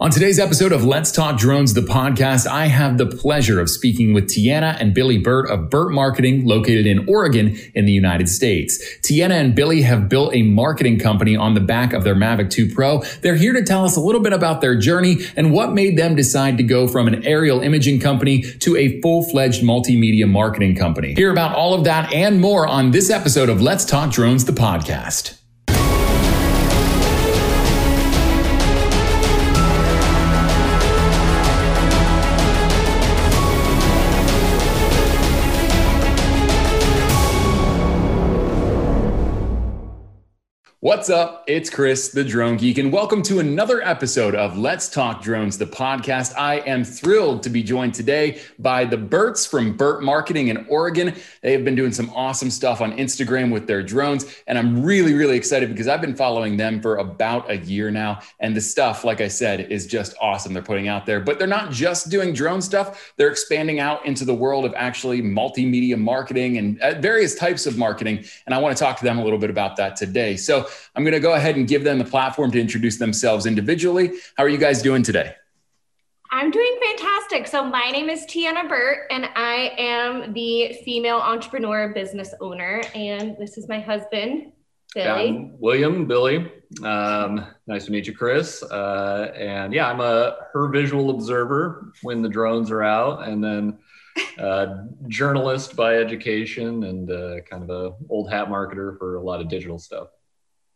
On today's episode of Let's Talk Drones, the podcast, I have the pleasure of speaking with Tiana and Billy Burt of Burt Marketing, located in Oregon in the United States. Tiana and Billy have built a marketing company on the back of their Mavic 2 Pro. They're here to tell us a little bit about their journey and what made them decide to go from an aerial imaging company to a full-fledged multimedia marketing company. Hear about all of that and more on this episode of Let's Talk Drones, the podcast. What's up? It's Chris, the drone geek, and welcome to another episode of Let's Talk Drones, the podcast. I am thrilled to be joined today by the Burts from Burt Marketing in Oregon. They have been doing some awesome stuff on Instagram with their drones, and I'm really, really excited because I've been following them for about a year now. And the stuff, like I said, is just awesome they're putting out there. But they're not just doing drone stuff, they're expanding out into the world of actually multimedia marketing and uh, various types of marketing. And I want to talk to them a little bit about that today. So, I'm going to go ahead and give them the platform to introduce themselves individually. How are you guys doing today? I'm doing fantastic. So, my name is Tiana Burt, and I am the female entrepreneur business owner. And this is my husband, Billy. Yeah, William, Billy. Um, nice to meet you, Chris. Uh, and yeah, I'm a her visual observer when the drones are out, and then uh, journalist by education, and uh, kind of a old hat marketer for a lot of digital stuff.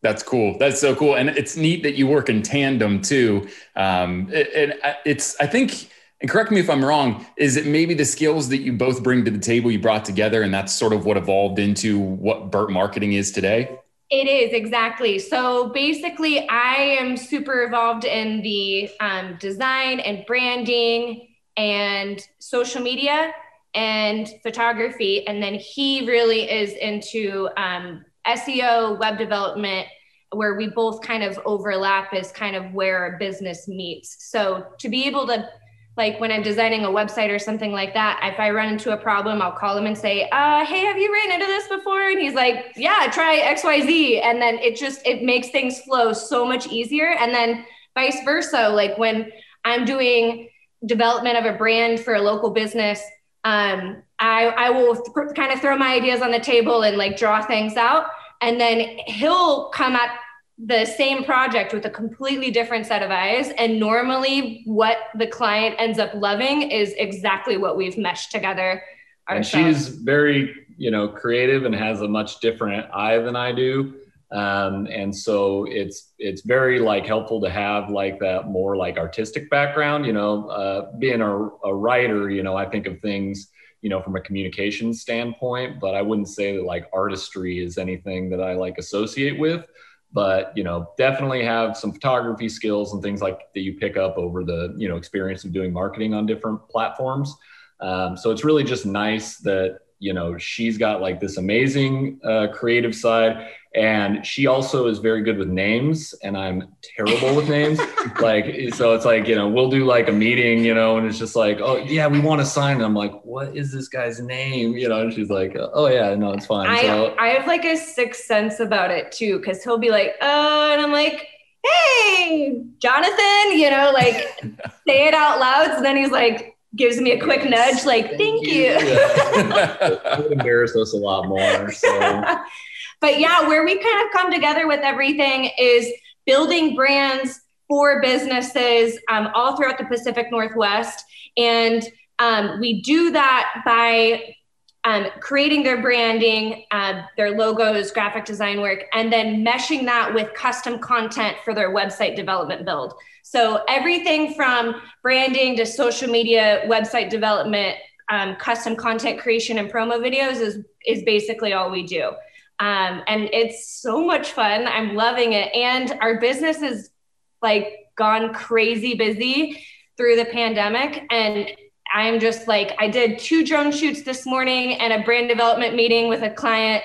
That's cool. That's so cool, and it's neat that you work in tandem too. Um, and it's, I think, and correct me if I'm wrong. Is it maybe the skills that you both bring to the table you brought together, and that's sort of what evolved into what Burt Marketing is today? It is exactly. So basically, I am super involved in the um, design and branding and social media and photography, and then he really is into um, SEO, web development, where we both kind of overlap is kind of where business meets. So to be able to like when I'm designing a website or something like that, if I run into a problem, I'll call him and say, uh, hey, have you ran into this before? And he's like, yeah, try XYZ. And then it just, it makes things flow so much easier. And then vice versa, like when I'm doing development of a brand for a local business, um, I, I will th- kind of throw my ideas on the table and like draw things out and then he'll come at the same project with a completely different set of eyes and normally what the client ends up loving is exactly what we've meshed together ourselves. and she's very you know creative and has a much different eye than i do um, and so it's it's very like helpful to have like that more like artistic background you know uh, being a, a writer you know i think of things you know, from a communication standpoint, but I wouldn't say that like artistry is anything that I like associate with. But you know, definitely have some photography skills and things like that you pick up over the you know experience of doing marketing on different platforms. Um, so it's really just nice that you know she's got like this amazing uh, creative side and she also is very good with names and i'm terrible with names. Like so it's like you know we'll do like a meeting you know and it's just like oh yeah we want to sign. And i'm like what is this guy's name? You know and she's like oh yeah no it's fine. I, so, I have like a sixth sense about it too because he'll be like oh and i'm like hey jonathan you know like say it out loud. So then he's like gives me a quick nudge like thank, thank you, you. Yeah. it would embarrass us a lot more so but yeah, where we kind of come together with everything is building brands for businesses um, all throughout the Pacific Northwest. And um, we do that by um, creating their branding, uh, their logos, graphic design work, and then meshing that with custom content for their website development build. So everything from branding to social media, website development, um, custom content creation, and promo videos is is basically all we do. Um, and it's so much fun. I'm loving it. And our business is like gone crazy busy through the pandemic. And I'm just like, I did two drone shoots this morning and a brand development meeting with a client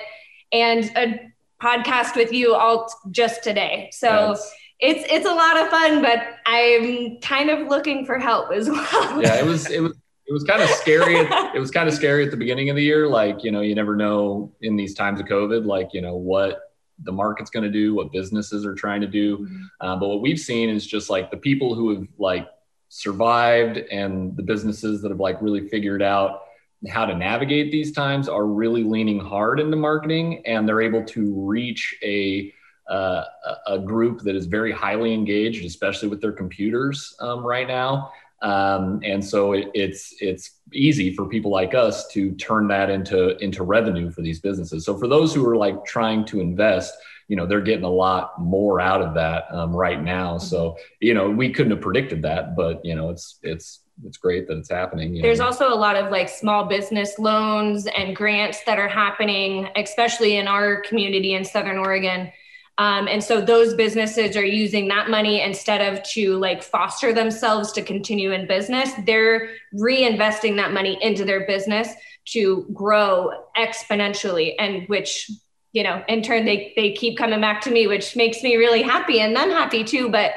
and a podcast with you all just today. So yes. it's it's a lot of fun, but I'm kind of looking for help as well. Yeah, it was it was it was kind of scary. it was kind of scary at the beginning of the year. Like, you know, you never know in these times of COVID, like, you know, what, the market's going to do, what businesses are trying to do. Mm-hmm. Uh, but what we've seen is just like the people who have like survived and the businesses that have like really figured out how to navigate these times are really leaning hard into marketing and they're able to reach a uh, a group that is very highly engaged, especially with their computers um, right now. Um, and so it, it's it's easy for people like us to turn that into into revenue for these businesses. So for those who are like trying to invest, you know, they're getting a lot more out of that um, right now. So you know, we couldn't have predicted that, but you know, it's it's it's great that it's happening. There's know. also a lot of like small business loans and grants that are happening, especially in our community in Southern Oregon um, and so those businesses are using that money instead of to like foster themselves to continue in business, they're reinvesting that money into their business to grow exponentially. And which, you know, in turn, they, they keep coming back to me, which makes me really happy and them happy too. But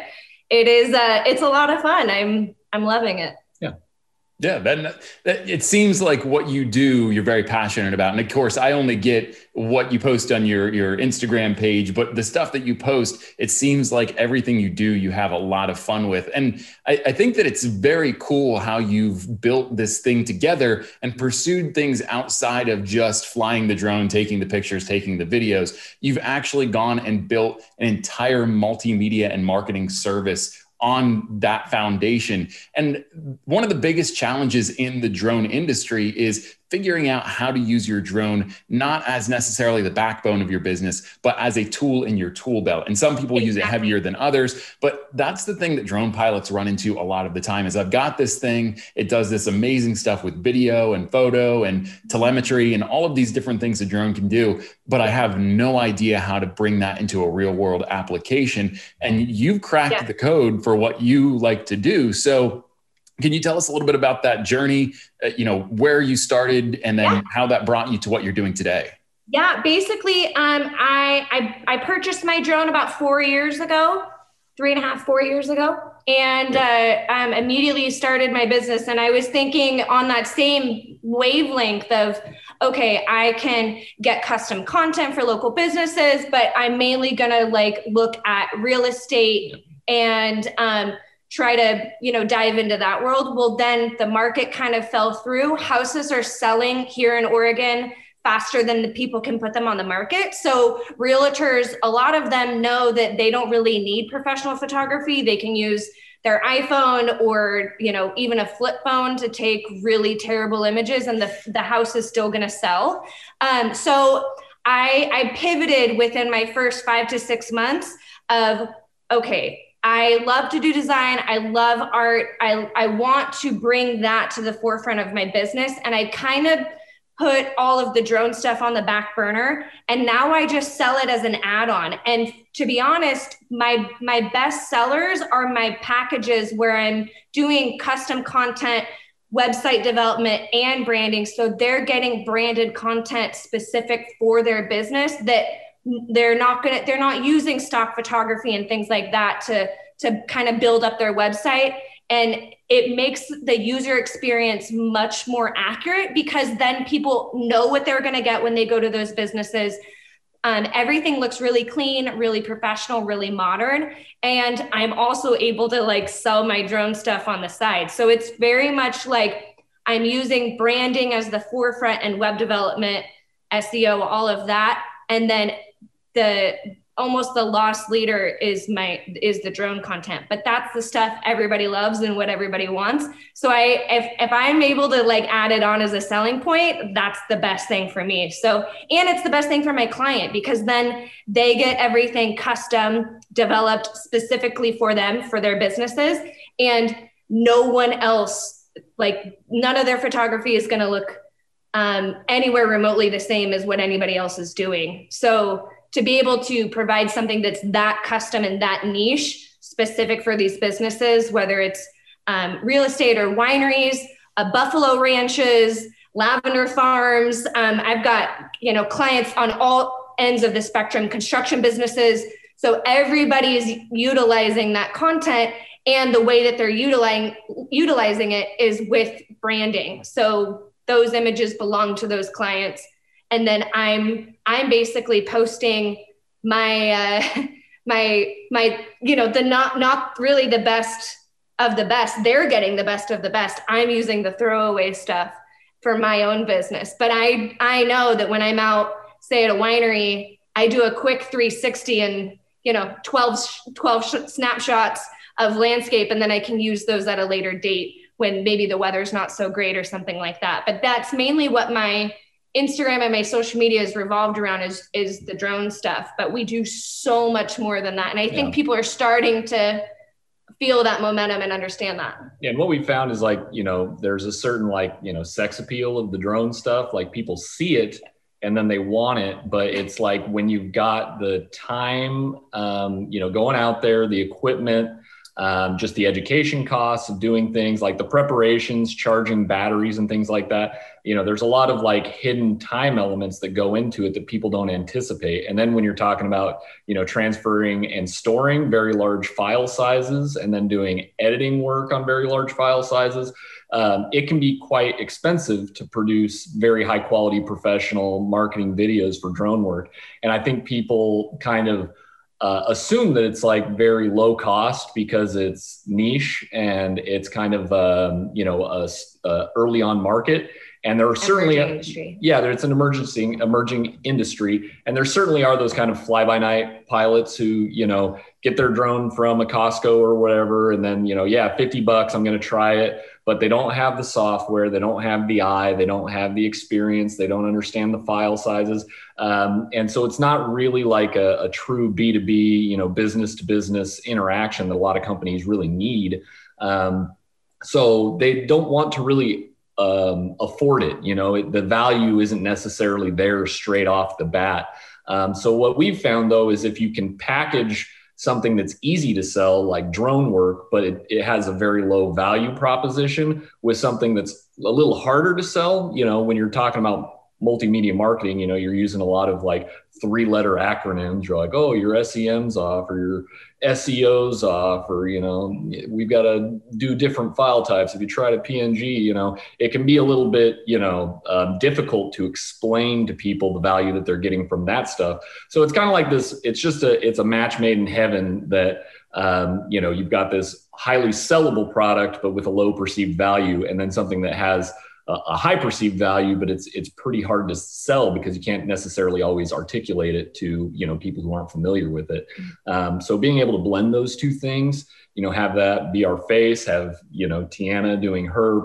it is, uh, it's a lot of fun. I'm, I'm loving it. Yeah, that, it seems like what you do, you're very passionate about. And of course, I only get what you post on your your Instagram page, but the stuff that you post, it seems like everything you do, you have a lot of fun with. And I, I think that it's very cool how you've built this thing together and pursued things outside of just flying the drone, taking the pictures, taking the videos. You've actually gone and built an entire multimedia and marketing service on that foundation. And one of the biggest challenges in the drone industry is figuring out how to use your drone not as necessarily the backbone of your business, but as a tool in your tool belt. And some people exactly. use it heavier than others, but that's the thing that drone pilots run into a lot of the time is I've got this thing, it does this amazing stuff with video and photo and telemetry and all of these different things a drone can do, but I have no idea how to bring that into a real world application. And you've cracked yeah. the code for what you like to do. So can you tell us a little bit about that journey? Uh, you know, where you started, and then yeah. how that brought you to what you're doing today? Yeah, basically, um, I, I I purchased my drone about four years ago, three and a half, four years ago, and uh, um, immediately started my business. And I was thinking on that same wavelength of, okay, I can get custom content for local businesses, but I'm mainly gonna like look at real estate and um, try to you know dive into that world. Well then the market kind of fell through. Houses are selling here in oregon faster than the people can put them on the market. So realtors a lot of them know that they don't really need professional photography. They can use their iphone or you know even a flip phone to take really terrible images and the, the house is still going to sell. Um, so I, I pivoted within my first five to six months of okay I love to do design. I love art. I, I want to bring that to the forefront of my business. And I kind of put all of the drone stuff on the back burner and now I just sell it as an add-on. And to be honest, my my best sellers are my packages where I'm doing custom content, website development and branding so they're getting branded content specific for their business that they're not going to they're not using stock photography and things like that to to kind of build up their website. And it makes the user experience much more accurate because then people know what they're going to get when they go to those businesses. Um, everything looks really clean really professional really modern. And i'm also able to like sell my drone stuff on the side. So it's very much like i'm using branding as the forefront and web development seo all of that. And then the almost the loss leader is my is the drone content but that's the stuff everybody loves and what everybody wants. So i if, if i'm able to like add it on as a selling point that's the best thing for me. So and it's the best thing for my client because then they get everything custom developed specifically for them for their businesses and no one else like none of their photography is going to look um, anywhere remotely the same as what anybody else is doing. So to be able to provide something that's that custom and that niche specific for these businesses, whether it's um, real estate or wineries, uh, buffalo ranches, lavender farms. Um, I've got you know clients on all ends of the spectrum, construction businesses. So everybody is utilizing that content, and the way that they're utilizing utilizing it is with branding. So those images belong to those clients and then i'm i'm basically posting my uh, my my you know the not not really the best of the best. They're getting the best of the best. I'm using the throwaway stuff for my own business. But I I know that when I'm out, say at a winery, I do a quick 360 and you know 12 12 snapshots of landscape and then I can use those at a later date when maybe the weather's not so great or something like that. But that's mainly what my Instagram and my social media is revolved around is is the drone stuff. But we do so much more than that. And I think yeah. people are starting to feel that momentum and understand that. Yeah, and what we found is like, you know, there's a certain like, you know, sex appeal of the drone stuff. Like people see it and then they want it, but it's like when you've got the time, um, you know, going out there, the equipment, um, just the education costs of doing things like the preparations, charging batteries and things like that. You know, there's a lot of like hidden time elements that go into it that people don't anticipate. And then when you're talking about, you know, transferring and storing very large file sizes and then doing editing work on very large file sizes, um, it can be quite expensive to produce very high quality professional marketing videos for drone work. And I think people kind of, uh, assume that it's like very low cost because it's niche and it's kind of um, you know a, a, early on market. And there are certainly a, yeah there's an emergency emerging industry. And there certainly are those kind of fly by night pilots who you know get their drone from a costco or whatever and then you know yeah 50 bucks i'm going to try it but they don't have the software they don't have the eye they don't have the experience they don't understand the file sizes um, and so it's not really like a, a true b2b you know business to business interaction that a lot of companies really need um, so they don't want to really um, afford it. You know, it, the value isn't necessarily there straight off the bat. Um, so what we've found though is if you can package something that's easy to sell like drone work, but it, it has a very low value proposition with something that's a little harder to sell, you know, when you're talking about multimedia marketing, you know, you're using a lot of like three letter acronyms. You're like, oh, your SEM's off or your SEO's off, or, you know, we've got to do different file types. If you try to PNG, you know, it can be a little bit, you know, um, difficult to explain to people the value that they're getting from that stuff. So it's kind of like this, it's just a, it's a match made in heaven that, um, you know, you've got this highly sellable product, but with a low perceived value, and then something that has a high perceived value, but it's it's pretty hard to sell because you can't necessarily always articulate it to you know people who aren't familiar with it. Mm-hmm. Um, so being able to blend those two things, you know, have that be our face, have you know Tiana doing her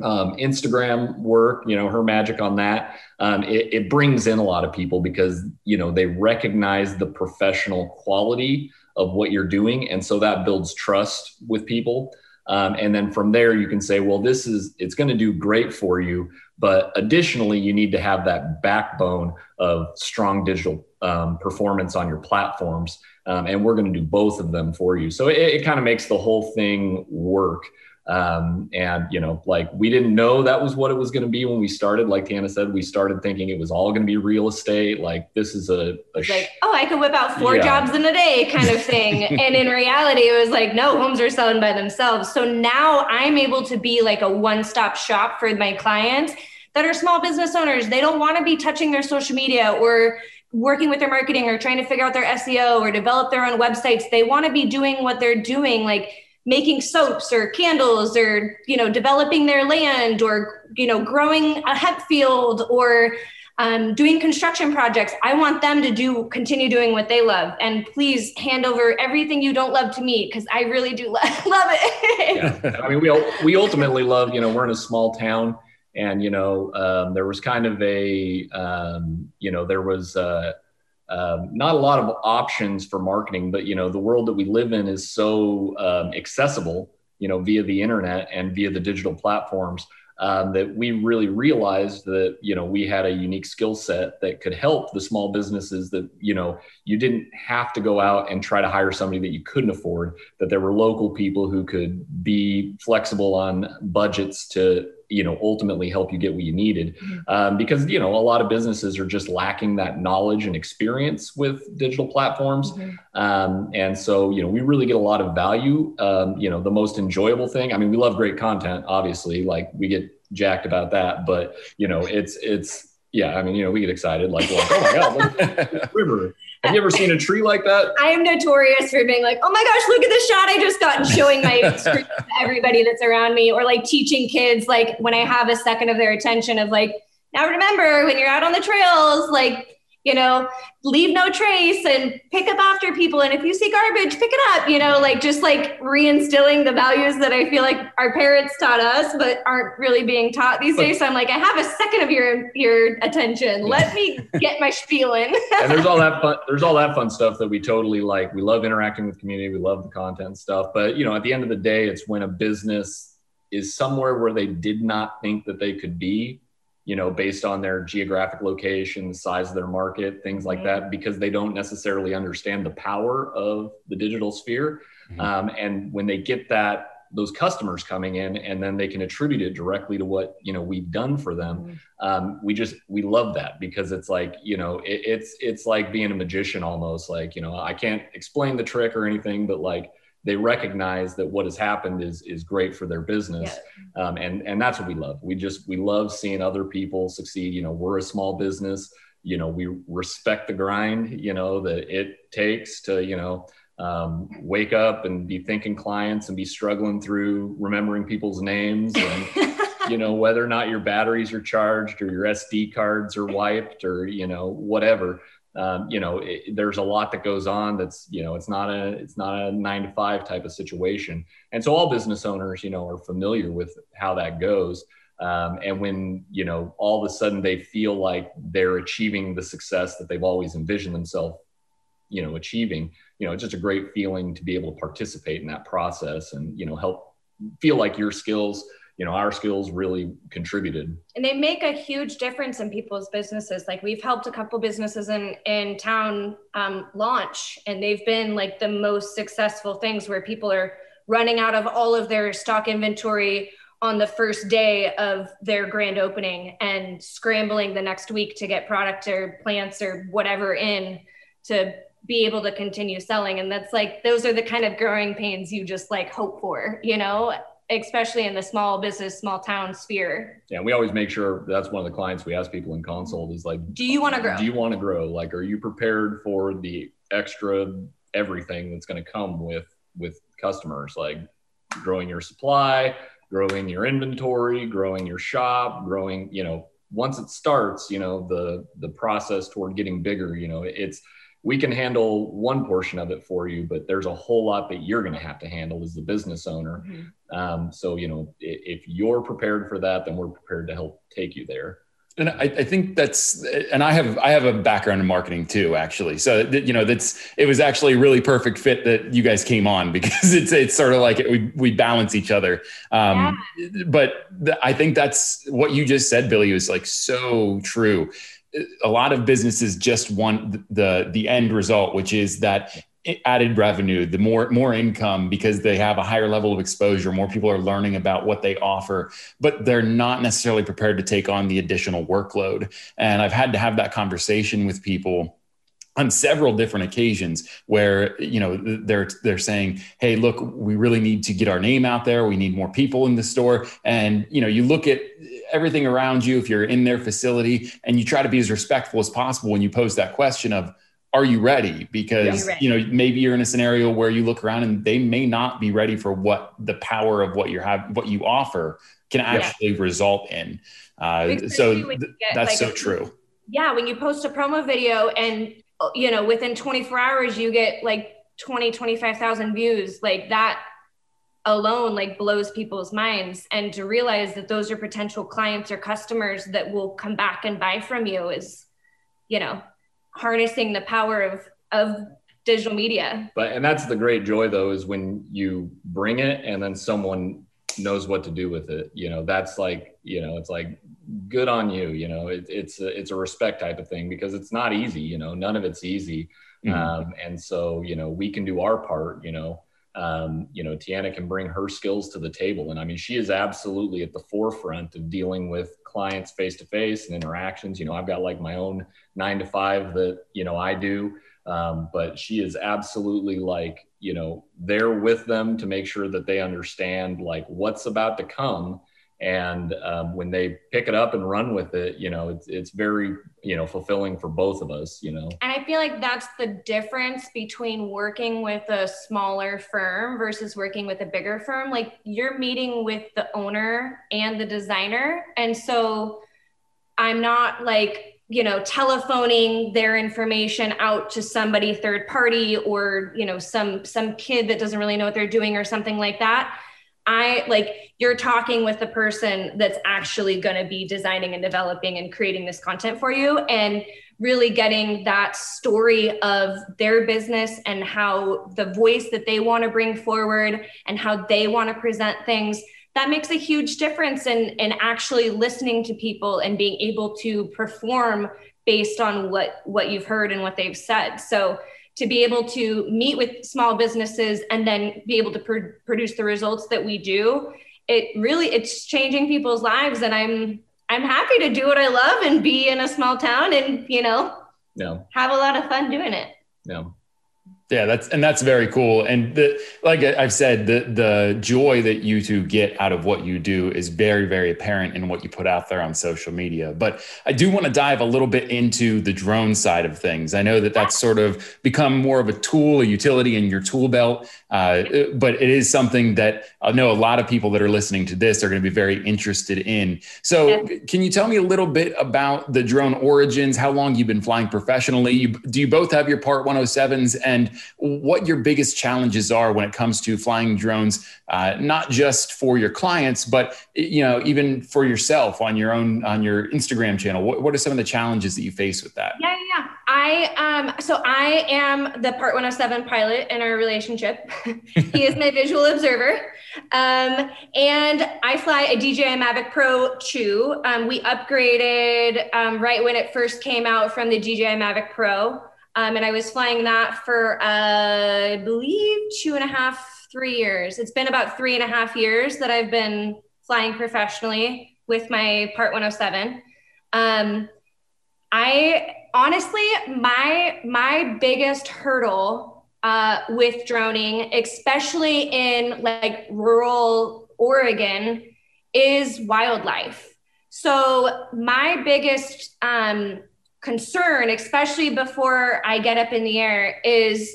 um, Instagram work, you know, her magic on that, um, it, it brings in a lot of people because you know they recognize the professional quality of what you're doing, and so that builds trust with people. Um, and then from there, you can say, well, this is, it's going to do great for you. But additionally, you need to have that backbone of strong digital um, performance on your platforms. Um, and we're going to do both of them for you. So it, it kind of makes the whole thing work. Um, and you know, like we didn't know that was what it was going to be when we started. Like Tiana said, we started thinking it was all going to be real estate. Like this is a, a sh- like, oh, I could whip out four yeah. jobs in a day, kind of thing. and in reality, it was like, no, homes are selling by themselves. So now I'm able to be like a one-stop shop for my clients that are small business owners. They don't want to be touching their social media or working with their marketing or trying to figure out their SEO or develop their own websites. They want to be doing what they're doing, like making soaps or candles or you know developing their land or you know growing a hemp field or um, doing construction projects. I want them to do continue doing what they love. And please hand over everything you don't love to me because i really do love, love it. Yeah. i mean we, we ultimately love you know we're in a small town and you know um, there was kind of a um, you know there was uh, um, not a lot of options for marketing, but you know the world that we live in is so um, accessible, you know, via the internet and via the digital platforms um, that we really realized that you know we had a unique skill set that could help the small businesses that you know you didn't have to go out and try to hire somebody that you couldn't afford that there were local people who could be flexible on budgets to you know ultimately help you get what you needed mm-hmm. um, because you know a lot of businesses are just lacking that knowledge and experience with digital platforms mm-hmm. um, and so you know we really get a lot of value um, you know the most enjoyable thing i mean we love great content obviously like we get jacked about that but you know it's it's yeah i mean you know we get excited like well, oh my god river Have you ever seen a tree like that? I am notorious for being like, oh my gosh, look at this shot I just got and showing my screen to everybody that's around me, or like teaching kids, like when I have a second of their attention of like, now remember when you're out on the trails, like you know, leave no trace and pick up after people. And if you see garbage, pick it up, you know, like just like reinstilling the values that I feel like our parents taught us, but aren't really being taught these days. So I'm like, I have a second of your your attention. Let me get my spiel in. and there's all that fun, there's all that fun stuff that we totally like. We love interacting with community, we love the content stuff. But you know, at the end of the day, it's when a business is somewhere where they did not think that they could be you know, based on their geographic location, the size of their market, things like that, because they don't necessarily understand the power of the digital sphere. Mm-hmm. Um, and when they get that, those customers coming in, and then they can attribute it directly to what you know we've done for them. Mm-hmm. Um, we just we love that because it's like you know it, it's it's like being a magician almost. Like you know I can't explain the trick or anything, but like they recognize that what has happened is is great for their business. Yeah. um, and and that's what we love. We just we love seeing other people succeed. You know we're a small business. You know we respect the grind you know that it takes to you know um, wake up and be thinking clients and be struggling through remembering people's names and you know whether or not your batteries are charged or your sd cards are wiped or you know whatever um, you know it, there's a lot that goes on that's you know it's not a it's not a nine to five type of situation. And so all business owners you know are familiar with how that goes. Um, and when you know all of a sudden they feel like they're achieving the success that they've always envisioned themselves you know achieving you know it's just a great feeling to be able to participate in that process and you know help feel like your skills you know our skills really contributed. And they make a huge difference in people's businesses. Like we've helped a couple businesses in in town um, launch and they've been like the most successful things where people are running out of all of their stock inventory on the first day of their grand opening and scrambling the next week to get product or plants or whatever in to be able to continue selling. And that's like those are the kind of growing pains you just like hope for you know especially in the small business, small town sphere. Yeah, we always make sure that's one of the clients we ask people in consult is like, do you want to grow? Do you want to grow? Like, are you prepared for the extra everything that's going to come with with customers? Like growing your supply, growing your inventory, growing your shop, growing. You know, once it starts, you know the the process toward getting bigger. You know, it's we can handle one portion of it for you, but there's a whole lot that you're going to have to handle as the business owner. Mm-hmm. Um, so, you know, if, if you're prepared for that, then we're prepared to help take you there. And I, I, think that's, and I have, I have a background in marketing too, actually. So, you know, that's, it was actually a really perfect fit that you guys came on because it's, it's sort of like we, we balance each other. Um, yeah. But the, I think that's what you just said, Billy, was like so true a lot of businesses just want the the end result, which is that added revenue, the more more income because they have a higher level of exposure. More people are learning about what they offer, but they're not necessarily prepared to take on the additional workload. And I've had to have that conversation with people on several different occasions where you know they're they're saying hey look we really need to get our name out there. We need more people in the store. And you know you look at everything around you if you're in their facility and you try to be as respectful as possible when you pose that question of are you ready? Because you, ready? you know maybe you're in a scenario where you look around and they may not be ready for what the power of what you have what you offer can actually yeah. result in. Uh, so th- that's like so true. yeah when you post a promo video and Uh, you know within 24 hours you get like 20 25,000 views. Like that alone like blows people's minds. And to realize that those are potential clients or customers that will come back and buy from you is you know harnessing the power of of digital media. But and that's the great joy though is when you bring it and then someone knows what to do with it. You know that's like you know it's like good on you you know it, it's a, it's a respect type of thing because it's not easy you know none of it's easy mm-hmm. um, and so you know we can do our part you know um, you know, Tiana can bring her skills to the table. And I mean, she is absolutely at the forefront of dealing with clients face to face and interactions. You know, I've got like my own nine to five that, you know, I do. Um, but she is absolutely like, you know, there with them to make sure that they understand like what's about to come and um, when they pick it up and run with it you know it's, it's very you know fulfilling for both of us you know. And i feel like that's the difference between working with a smaller firm versus working with a bigger firm. Like you're meeting with the owner and the designer. And so i'm not like you know telephoning their information out to somebody third party or you know some some kid that doesn't really know what they're doing or something like that I like you're talking with the person that's actually going to be designing and developing and creating this content for you and really getting that story of their business and how the voice that they want to bring forward and how they want to present things. That makes a huge difference in in actually listening to people and being able to perform based on what what you've heard and what they've said. So to be able to meet with small businesses and then be able to pr- produce the results that we do it really it's changing people's lives. And i'm i'm happy to do what i love and be in a small town and you know yeah. have a lot of fun doing it. Yeah yeah, that's and that's very cool. And the like I've said, the the joy that you two get out of what you do is very, very apparent in what you put out there on social media. But I do want to dive a little bit into the drone side of things. I know that that's sort of become more of a tool, a utility in your tool belt. Uh, but it is something that I know a lot of people that are listening to this are going to be very interested in. So, yeah. can you tell me a little bit about the drone origins? How long you've been flying professionally? You, do you both have your Part 107s, and what your biggest challenges are when it comes to flying drones, uh, not just for your clients, but you know even for yourself on your own on your Instagram channel? What, what are some of the challenges that you face with that? Yeah, yeah. I um, so I am the Part 107 pilot in our relationship. he is my visual observer. Um, and I fly a DJI Mavic Pro 2. Um, we upgraded um, right when it first came out from the DJI Mavic Pro. Um, and I was flying that for, uh, I believe, two and a half, three years. It's been about three and a half years that I've been flying professionally with my Part 107. Um, I honestly, my my biggest hurdle uh, with droning, especially in like rural Oregon, is wildlife. So my biggest um, concern, especially before I get up in the air, is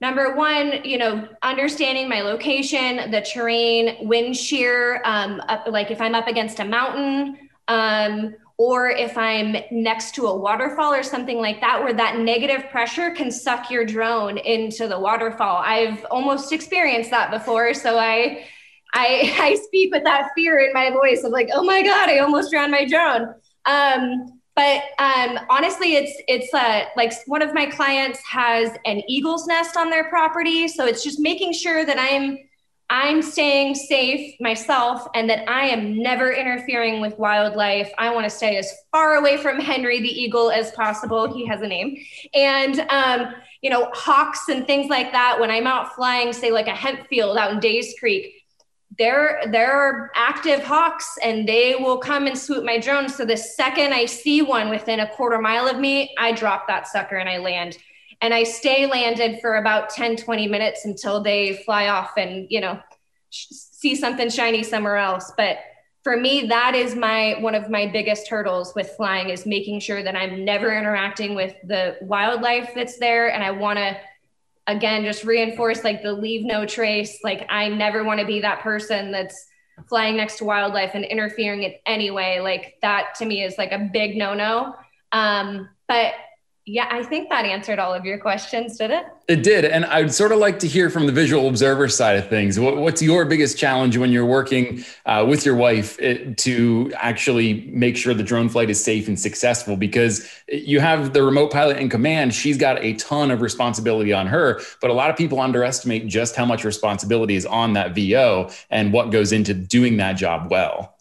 number one, you know, understanding my location, the terrain, wind shear, um, up, like if I'm up against a mountain, um, or if I'm next to a waterfall or something like that, where that negative pressure can suck your drone into the waterfall. I've almost experienced that before. So I, I, I speak with that fear in my voice of like, oh my God, I almost drowned my drone. Um, but um, honestly, it's it's uh, like one of my clients has an eagle's nest on their property, so it's just making sure that I'm I'm staying safe myself and that I am never interfering with wildlife. I want to stay as far away from Henry the eagle as possible. He has a name. And, um, you know, hawks and things like that. When I'm out flying, say like a hemp field out in Days Creek, there, there are active hawks and they will come and swoop my drone. So the second I see one within a quarter mile of me, I drop that sucker and I land and I stay landed for about 10, 20 minutes until they fly off and, you know, sh- see something shiny somewhere else. But for me, that is my one of my biggest hurdles with flying is making sure that I'm never interacting with the wildlife that's there. And I want to again just reinforce like the leave no trace. Like I never want to be that person that's flying next to wildlife and interfering in any way. Like that to me is like a big no-no. Um, but yeah, I think that answered all of your questions, did it? It did. And I'd sort of like to hear from the visual observer side of things. What, what's your biggest challenge when you're working uh, with your wife it, eh, to actually make sure the drone flight is safe and successful? Because you have the remote pilot in command, she's got a ton of responsibility on her, but a lot of people underestimate just how much responsibility is on that VO and what goes into doing that job well.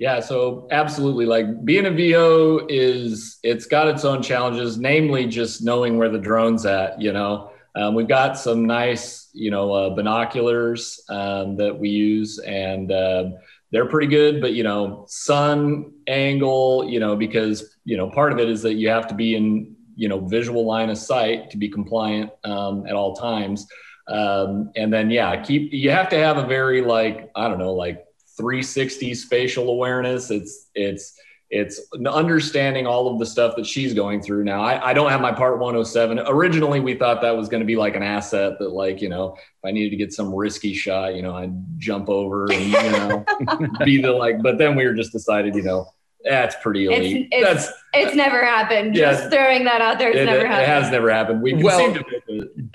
Yeah, so absolutely. Like being a VO is, it's got its own challenges, namely just knowing where the drone's at. You know, um, we've got some nice, you know, uh, binoculars um, that we use, and uh, they're pretty good. But you know, sun angle, you know, because you know part of it is that you have to be in, you know, visual line of sight to be compliant um, at all times. Um, and then yeah, keep you have to have a very like I don't know like 360 spatial awareness. It's it's it's understanding all of the stuff that she's going through now. I, I don't have my part 107. Originally, we thought that was going to be like an asset that, like, you know, if I needed to get some risky shot, you know, I'd jump over and, you know, be the like, but then we were just decided, you know, that's pretty elite. It's, it's, that's it's never happened. Yeah, Just throwing that out there. It's it, never happened. It has never happened. We well,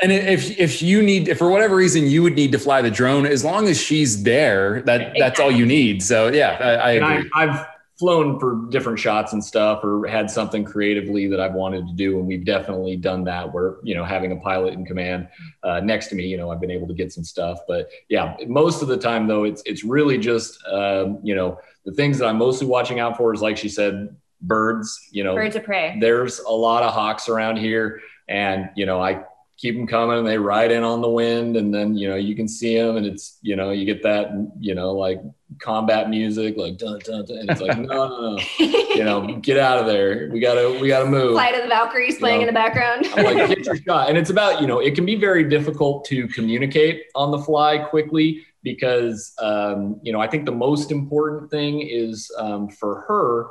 and if if you need if for whatever reason you would need to fly the drone, as long as she's there, that exactly. that's all you need. So yeah, I, I agree. I, I've flown for different shots and stuff or had something creatively that I've wanted to do. And we've definitely done that where, you know, having a pilot in command uh, next to me, you know, I've been able to get some stuff, but yeah, most of the time though, it's, it's really just, um, you know, the things that I'm mostly watching out for is like she said, birds, you know, birds of prey. There's a lot of hawks around here and, you know, I keep them coming and they ride in on the wind and then you know you can see them and it's you know you get that you know like combat music like dun, dun, dun, and it's like no no no. You know get out of there. We gotta we gotta move. Flight of the valkyries playing you know, in the background. I'm like get your shot. And it's about you know it can be very difficult to communicate on the fly quickly because um, you know i think the most important thing is um, for her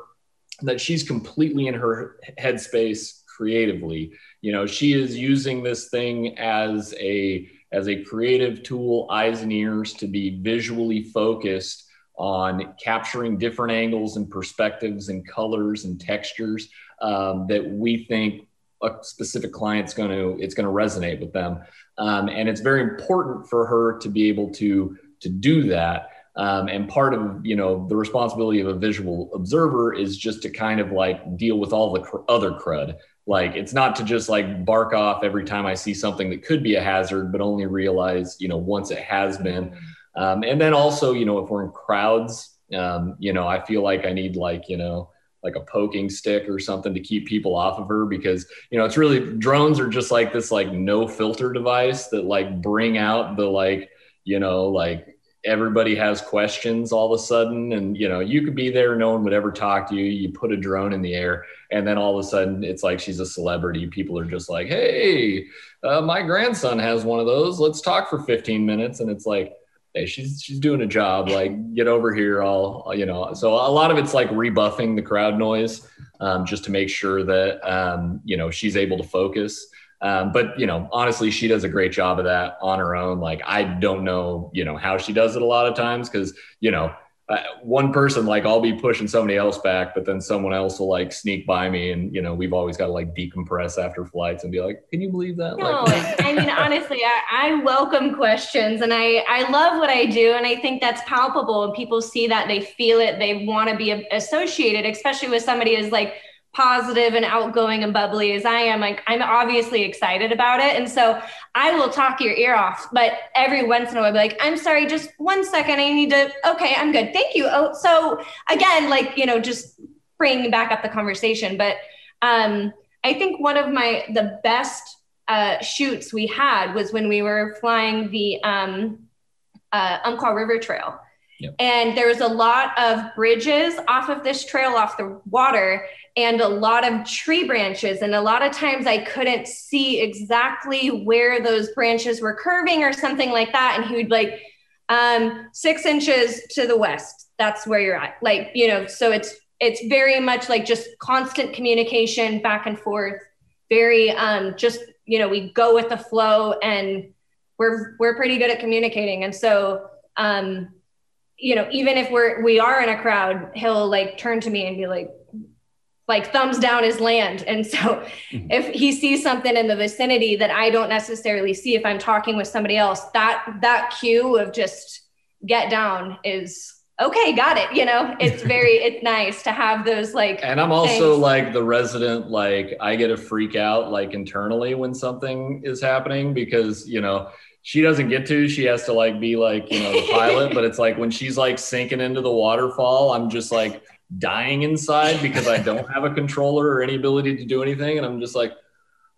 that she's completely in her headspace creatively. You know she is using this thing as a as a creative tool eyes and ears to be visually focused on capturing different angles and perspectives and colors and textures um, that we think a specific client's going to it's going to resonate with them. Um, and it's very important for her to be able to to do that. Um, and part of you know the responsibility of a visual observer is just to kind of like deal with all the cr- other crud like it's not to just like bark off every time i see something that could be a hazard but only realize you know once it has been. Um, and then also you know if we're in crowds um, you know i feel like i need like you know like a poking stick or something to keep people off of her because you know it's really drones are just like this like no filter device that like bring out the like you know like everybody has questions all of a sudden and you know you could be there no one would ever talk to you. You put a drone in the air and then all of a sudden it's like she's a celebrity. People are just like hey uh, my grandson has one of those. Let's talk for 15 minutes. And it's like hey she's she's doing a job. Like get over here. All you know. So a lot of it's like rebuffing the crowd noise um, just to make sure that um, you know she's able to focus um, but you know, honestly, she does a great job of that on her own. Like I don't know, you know, how she does it a lot of times because you know, uh, one person like I'll be pushing somebody else back, but then someone else will like sneak by me, and you know, we've always got to like decompress after flights and be like, "Can you believe that?" No, like, I mean, honestly, I, I welcome questions, and I I love what I do, and I think that's palpable, and people see that, they feel it, they want to be associated, especially with somebody as like positive and outgoing and bubbly as I am, like I'm obviously excited about it. And so I will talk your ear off, but every once in a while, I'll be like, I'm sorry, just one second. I need to, okay, I'm good. Thank you. Oh, so again, like, you know, just bringing back up the conversation. But um, I think one of my, the best uh, shoots we had was when we were flying the um, uh, Umpqua River Trail. Yep. And there was a lot of bridges off of this trail off the water and a lot of tree branches. And a lot of times I couldn't see exactly where those branches were curving or something like that. And he would like, um, six inches to the west, that's where you're at. Like, you know, so it's, it's very much like just constant communication back and forth. Very, um, just, you know, we go with the flow and we're, we're pretty good at communicating. And so, um, you know, even if we're, we are in a crowd, he'll like turn to me and be like, like thumbs down his land. And so mm-hmm. if he sees something in the vicinity that I don't necessarily see if I'm talking with somebody else, that that cue of just get down is okay, got it. You know, it's very it's nice to have those like And I'm also things. like the resident like I get a freak out like internally when something is happening because, you know, she doesn't get to she has to like be like you know the pilot but it's like when she's like sinking into the waterfall i'm just like dying inside because I don't have a controller or any ability to do anything. And I'm just like,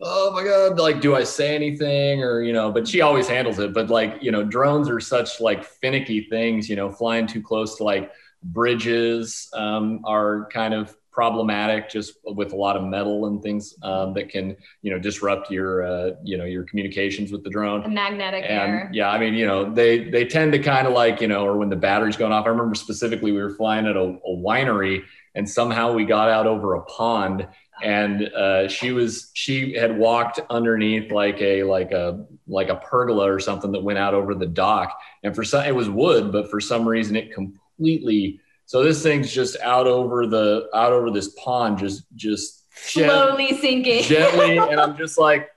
oh my God, like, do I say anything or, you know, but she always handles it. But like, you know, drones are such like finicky things, you know, flying too close to like bridges um, are kind of problematic just with a lot of metal and things um, that can you know disrupt your uh, you know your communications with the drone. A magnetic and error. yeah, I mean you know they they tend to kind of like you know or when the battery's going off. I remember specifically we were flying at a, a winery and somehow we got out over a pond and uh, she was she had walked underneath like a like a like a pergola or something that went out over the dock and for some it was wood but for some reason it completely so this thing's just out over the out over this pond just just slowly sinking. gently and i'm just like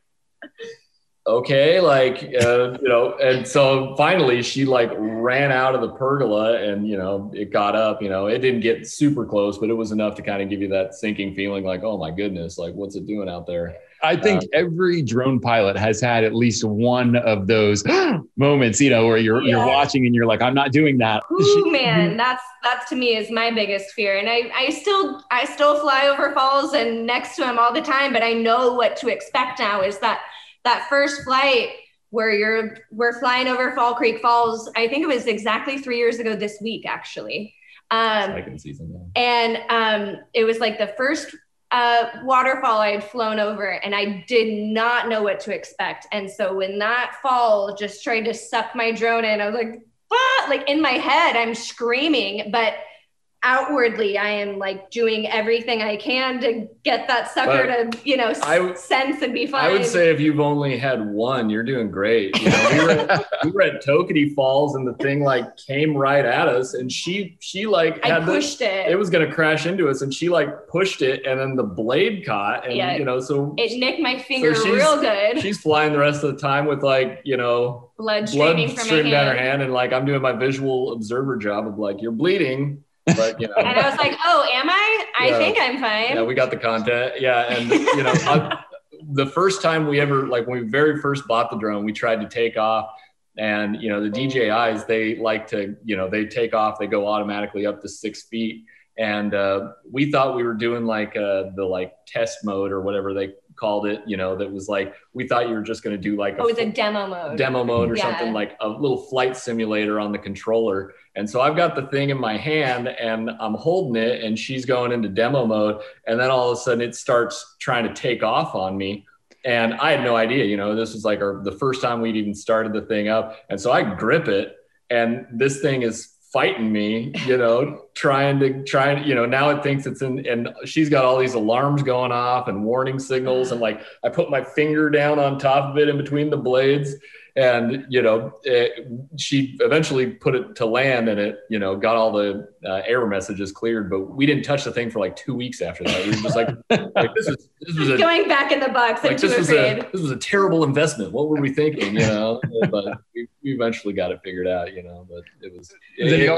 okay like uh, you know and so finally she like ran out of the pergola and you know it got up you know it didn't get super close but it was enough to kind of give you that sinking feeling like oh my goodness like what's it doing out there I think uh, every drone pilot has had at least one of those moments, you know, where you're yeah. you're watching and you're like, I'm not doing that. Ooh, man, that's that's to me is my biggest fear. And I I still I still fly over falls and next to them all the time, but I know what to expect now is that that first flight where you're we're flying over Fall Creek Falls. I think it was exactly three years ago this week, actually. Um, season, yeah. And um, it was like the first uh, waterfall I had flown over, and I did not know what to expect. And so when that fall just tried to suck my drone in, I was like, ah! like in my head, I'm screaming, but outwardly i am like doing everything i can to get that sucker but to you know I, sense and be fine i would say if you've only had one you're doing great. You know, we, were at, we were at Toketee falls and the thing like came right at us and she she like I pushed the, it. it was to crash into us and she like pushed it and then the blade caught and yeah, you know so it nicked my finger so real good. she's flying the rest of the time with like you know blood streaming blood streaming down her hand and like i'm doing my visual observer job of like you're bleeding but you know, and I was like, "Oh, am I? I yeah, think I'm fine." Yeah, we got the content. Yeah, and you know, I, the first time we ever like when we very first bought the drone, we tried to take off, and you know, the DJI's they like to you know they take off, they go automatically up to six feet, and uh, we thought we were doing like uh, the like test mode or whatever they called it, you know, that was like we thought you were just going to do like oh, it was a demo mode, demo mode or yeah. something like a little flight simulator on the controller. And so I've got the thing in my hand and I'm holding it, and she's going into demo mode, and then all of a sudden it starts trying to take off on me. And I had no idea, you know, this was like our, the first time we'd even started the thing up. And so I grip it, and this thing is fighting me, you know, trying to try and, you know, now it thinks it's in, and she's got all these alarms going off and warning signals. And like, I put my finger down on top of it in between the blades and you know it, she eventually put it to land and it you know got all the uh, error messages cleared but we didn't touch the thing for like two weeks after that. We were just like, like this is this was a, going back in the box like, this was a this was a terrible investment. What were we thinking you know? But we, we, eventually got it figured out you know but it was it,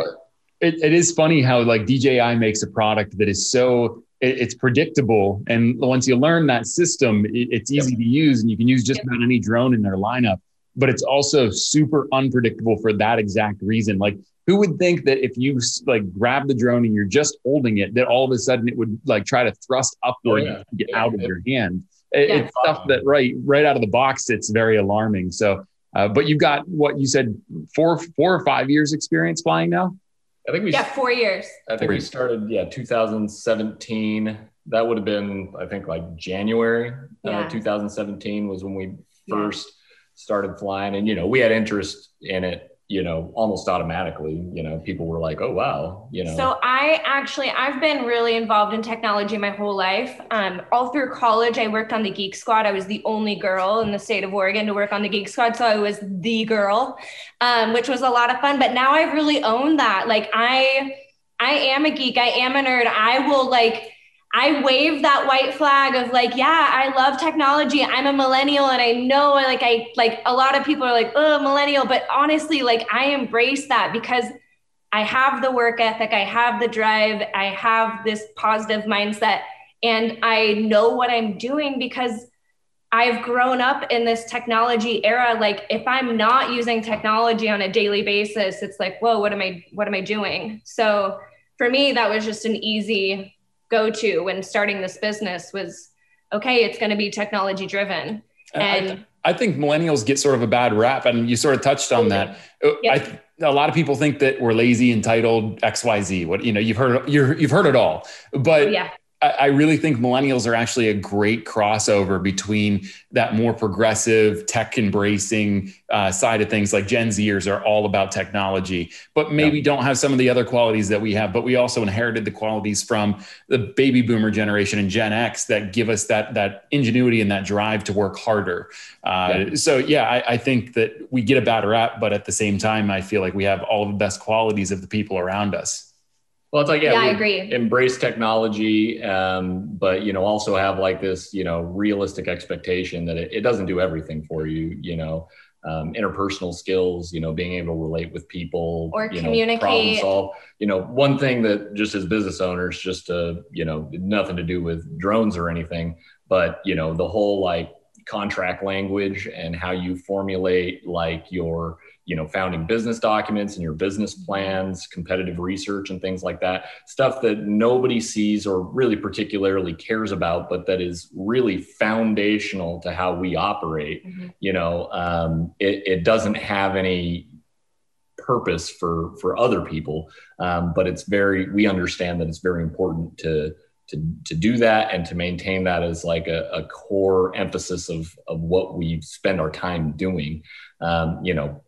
it, it is funny how like DJI makes a product that is so it's predictable. And once you learn that system it's easy yep. to use and you can use just yep. about any drone in their lineup but it's also super unpredictable for that exact reason. Like, who would think that if you like grab the drone and you're just holding it, that all of a sudden it would like try to thrust upward oh, yeah. and get yeah. out of your hand? It, yeah. It's stuff that right right out of the box. It's very alarming. So, uh, but you've got what you said four four or five years experience flying now. I think we yeah four years. I think we started yeah 2017. That would have been I think like January uh, 2017 was when we first started flying. And you know we had interest in it you know almost automatically. You know people were like oh wow you know. So i actually i've been really involved in technology my whole life. Um, all through college i worked on the geek squad. I was the only girl in the state of oregon to work on the geek squad. So i was the girl um, which was a lot of fun. But now i've really owned that. Like i i am a geek. I am a nerd. I will like I wave that white flag of like, yeah, I love technology. I'm a millennial and I know like I like a lot of people are like, oh, millennial. But honestly, like I embrace that because I have the work ethic, I have the drive, I have this positive mindset, and I know what I'm doing because I've grown up in this technology era. Like if I'm not using technology on a daily basis, it's like, whoa, what am I what am I doing? So for me, that was just an easy go to when starting this business was okay it's going to be technology driven. And I, I, think millennials get sort of a bad rap and you sort of touched on that. Uh, I, a lot of people think that we're lazy entitled xyz what you know you've heard you have heard it all. But oh, yeah I really think millennials are actually a great crossover between that more progressive, tech embracing uh, side of things. Like Gen Zers are all about technology, but maybe yeah. don't have some of the other qualities that we have. But we also inherited the qualities from the baby boomer generation and Gen X that give us that that ingenuity and that drive to work harder. Uh, yeah. So yeah, I, I think that we get a bad rap, but at the same time, I feel like we have all the best qualities of the people around us. Well, it's like yeah, yeah I agree. Embrace technology, um, but you know, also have like this, you know, realistic expectation that it, it doesn't do everything for you. You know, um, interpersonal skills, you know, being able to relate with people or you communicate. Know, problem solve. You know, one thing that just as business owners, just to you know, nothing to do with drones or anything, but you know, the whole like contract language and how you formulate like your you know founding business documents and your business plans competitive research and things like that stuff that nobody sees or really particularly cares about but that is really foundational to how we operate mm-hmm. you know um, it, it doesn't have any purpose for for other people um, but it's very we understand that it's very important to to, to do that and to maintain that as like a, a core emphasis of, of what we spend our time doing. Um, you know,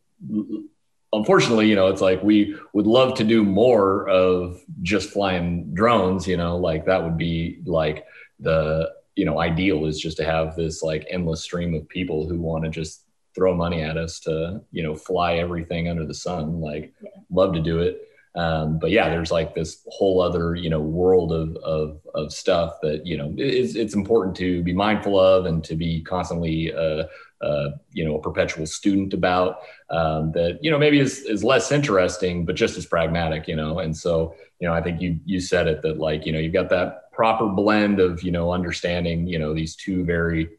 unfortunately, you know, it's like we would love to do more of just flying drones, you know, like that would be like the, you know, ideal is just to have this like endless stream of people who want to just throw money at us to, you know, fly everything under the sun. Like, love to do it. Um, but yeah, there's like this whole other, you know, world of, of, of stuff that, you know, it's, it's important to be mindful of and to be constantly, uh, uh, you know, a perpetual student about um, that, you know, maybe is, is less interesting, but just as pragmatic, you know? And so, you know, I think you, you said it that like, you know, you've got that proper blend of, you know, understanding, you know, these two very,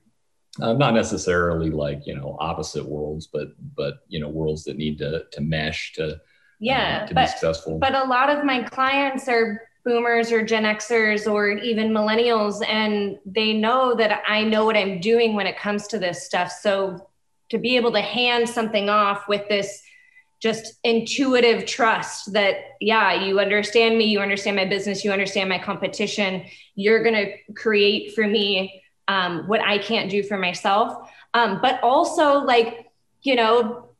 uh, not necessarily like, you know, opposite worlds, but, but, you know, worlds that need to, to mesh to, yeah, uh, to but, be successful. But a lot of my clients are boomers or Gen Xers or even millennials, and they know that I know what I'm doing when it comes to this stuff. So to be able to hand something off with this just intuitive trust that, yeah, you understand me, you understand my business, you understand my competition, you're going to create for me um, what I can't do for myself. Um, but also, like, you know,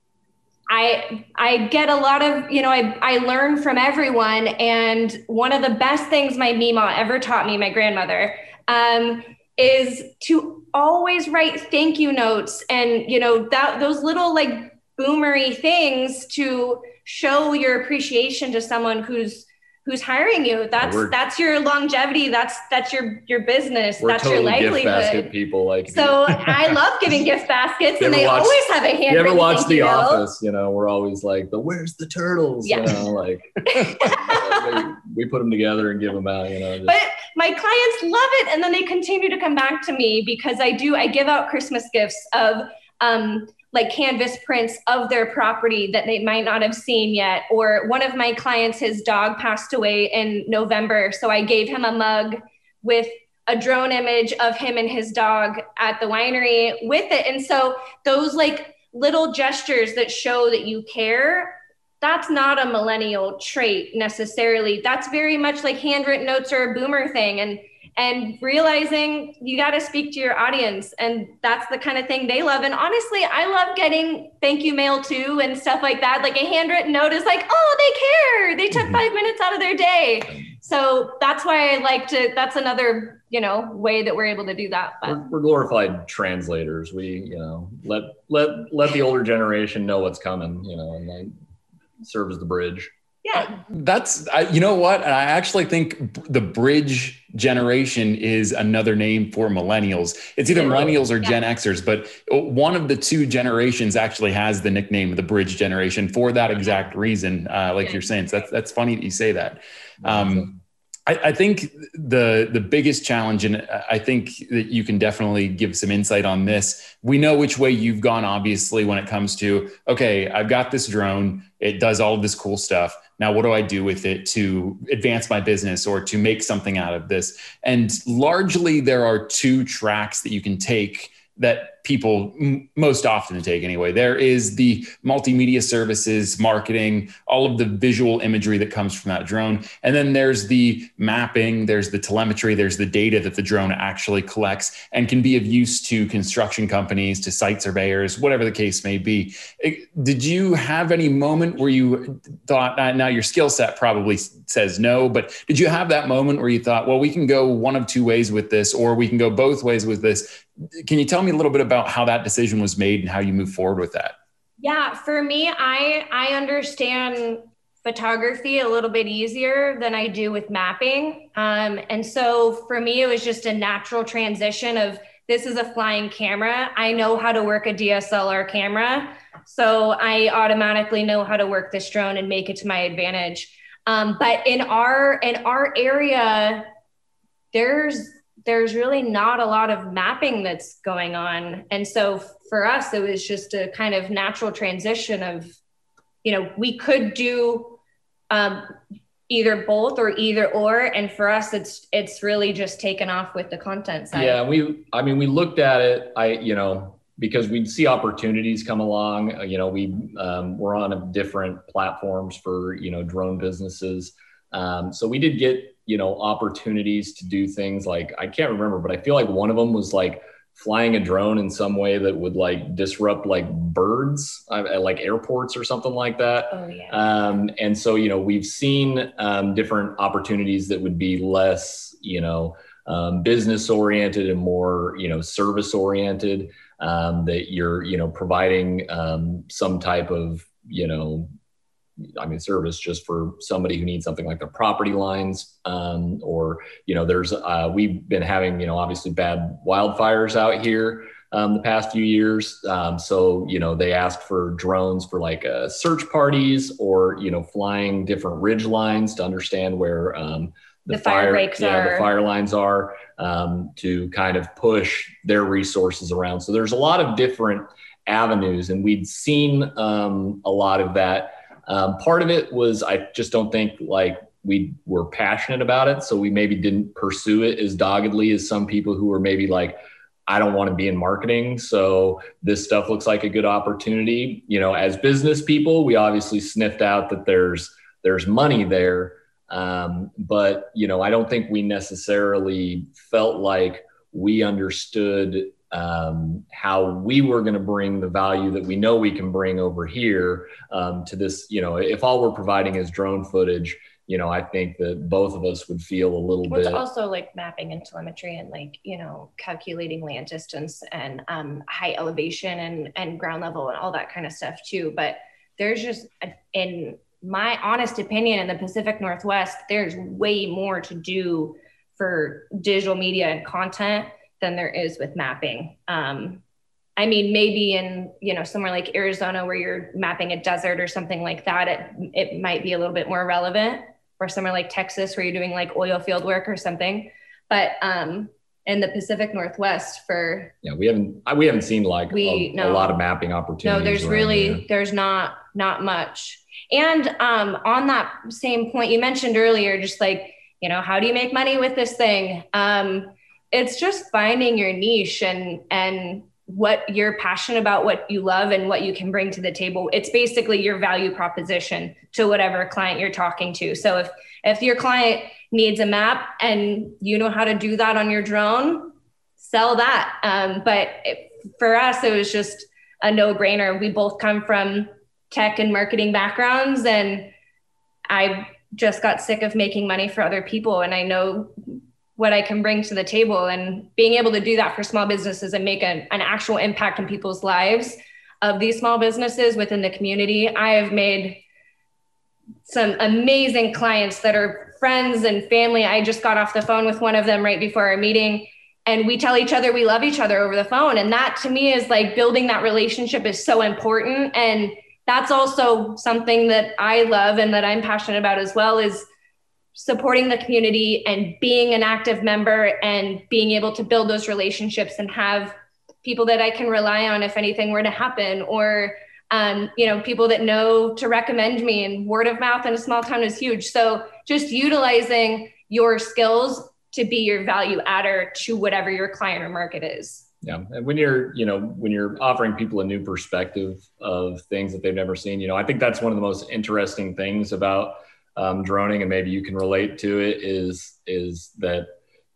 I I get a lot of, you know, I, I learn from everyone. And one of the best things my Mima ever taught me, my grandmother, um, is to always write thank you notes and you know that those little like boomery things to show your appreciation to someone who's who's hiring you. That's yeah, that's your longevity. That's that's your your business. We're that's your livelihood. Gift basket people like so. I love giving gift baskets, and they watch, always have a hand. You ever watch The Office? You know, we're always like, "The where's the turtles?" Yeah. You know, like we put them together and give them out. You know, just. but my clients love it, and then they continue to come back to me because I do. I give out Christmas gifts of. Um, like canvas prints of their property that they might not have seen yet. Or one of my clients, his dog passed away in November. So I gave him a mug with a drone image of him and his dog at the winery with it. And so those like little gestures that show that you care that's not a millennial trait necessarily. That's very much like handwritten notes or a boomer thing. And and realizing you got to speak to your audience and that's the kind of thing they love. And honestly i love getting thank you mail too and stuff like that like a handwritten note is like oh they care. They took mm-hmm. five minutes out of their day. So that's why i like to that's another you know way that we're able to do that but. We're, we're glorified translators. We you know let let let the older generation know what's coming you know and like serve as the bridge yeah. That's, I, you know what? I actually think the bridge generation is another name for millennials. It's either millennials or Gen Xers, but one of the two generations actually has the nickname the bridge generation for that exact reason. Uh, like you're saying, so that's, that's funny that you say that. Um, I, I, think the the biggest challenge, and I think that you can definitely give some insight on this. We know which way you've gone, obviously, when it comes to okay, I've got this drone, it does all of this cool stuff now what do i do with it to advance my business or to make something out of this? And largely there are two tracks that you can take that people m- most often take anyway. There is the multimedia services, marketing, all of the visual imagery that comes from that drone. And then there's the mapping, there's the telemetry, there's the data that the drone actually collects and can be of use to construction companies, to site surveyors, whatever the case may be. Did you have any moment where you thought, now your skill set probably says no, but did you have that moment where you thought, well, we can go one of two ways with this, or we can go both ways with this? Can you tell me a little bit about how that decision was made and how you move forward with that? Yeah, for me, I I understand photography a little bit easier than I do with mapping. Um, and so for me, it was just a natural transition of this is a flying camera. I know how to work a DSLR camera. So I automatically know how to work this drone and make it to my advantage. Um, but in our in our area, there's there's really not a lot of mapping that's going on. And so for us, it was just a kind of natural transition of, you know, we could do um, either both or either or. And for us, it's it's really just taken off with the content side. Yeah, we I mean we looked at it. I you know because we'd see opportunities come along. Uh, you know, we um, we're on different platforms for you know drone businesses. Um, so we did get you know opportunities to do things like I can't remember, but I feel like one of them was like flying a drone in some way that would like disrupt like birds uh, like airports or something like that oh, yeah. um, and so you know we've seen um, different opportunities that would be less you know um, business oriented and more you know service oriented um, that you're you know providing um, some type of you know I mean, service just for somebody who needs something like their property lines, um, or you know, there's uh, we've been having you know obviously bad wildfires out here um, the past few years. Um, so you know, they asked for drones for like uh, search parties or you know, flying different ridge lines to understand where um, the, the, fire, fire yeah, are. the fire lines are um, to kind of push their resources around. So there's a lot of different avenues, and we'd seen um, a lot of that um, part of it was I just don't think like we were passionate about it. So we maybe didn't pursue it as doggedly as some people who were maybe like, I don't want to be in marketing. So this stuff looks like a good opportunity. You know, as business people, we obviously sniffed out that there's there's money there. Um, but you know, I don't think we necessarily felt like we understood um, how we were going to bring the value that we know we can bring over here um, to this. You know, if all we're providing is drone footage, you know, I think that both of us would feel a little well, bit. It's also like mapping and telemetry and like you know calculating land distance and um, high elevation and and ground level and all that kind of stuff too. But there's just in my honest opinion in the Pacific Northwest, there's way more to do for digital media and content than there is with mapping. Um, I mean, maybe in you know somewhere like Arizona where you're mapping a desert or something like that, it it might be a little bit more relevant. Or somewhere like Texas where you're doing like oil field work or something. But um, in the Pacific Northwest, for yeah, we haven't we haven't seen like we, a, no, a lot of mapping opportunities. No, there's really here. there's not not much. And um, on that same point, you mentioned earlier, just like you know, how do you make money with this thing? Um, it's just finding your niche and and what you're passionate about, what you love, and what you can bring to the table. It's basically your value proposition to whatever client you're talking to. So if if your client needs a map and you know how to do that on your drone, sell that. Um, but it, for us, it was just a no brainer. We both come from tech and marketing backgrounds, and I just got sick of making money for other people. And I know what I can bring to the table and being able to do that for small businesses and make an, an actual impact in people's lives of these small businesses within the community. I have made some amazing clients that are friends and family. I just got off the phone with one of them right before our meeting and we tell each other we love each other over the phone and that to me is like building that relationship is so important and that's also something that I love and that I'm passionate about as well is supporting the community and being an active member and being able to build those relationships and have people that I can rely on if anything were to happen or um, you know people that know to recommend me and word of mouth in a small town is huge. So just utilizing your skills to be your value adder to whatever your client or market is. Yeah. And when you're you know when you're offering people a new perspective of things that they've never seen you know i think that's one of the most interesting things about um, droning and maybe you can relate to it is is that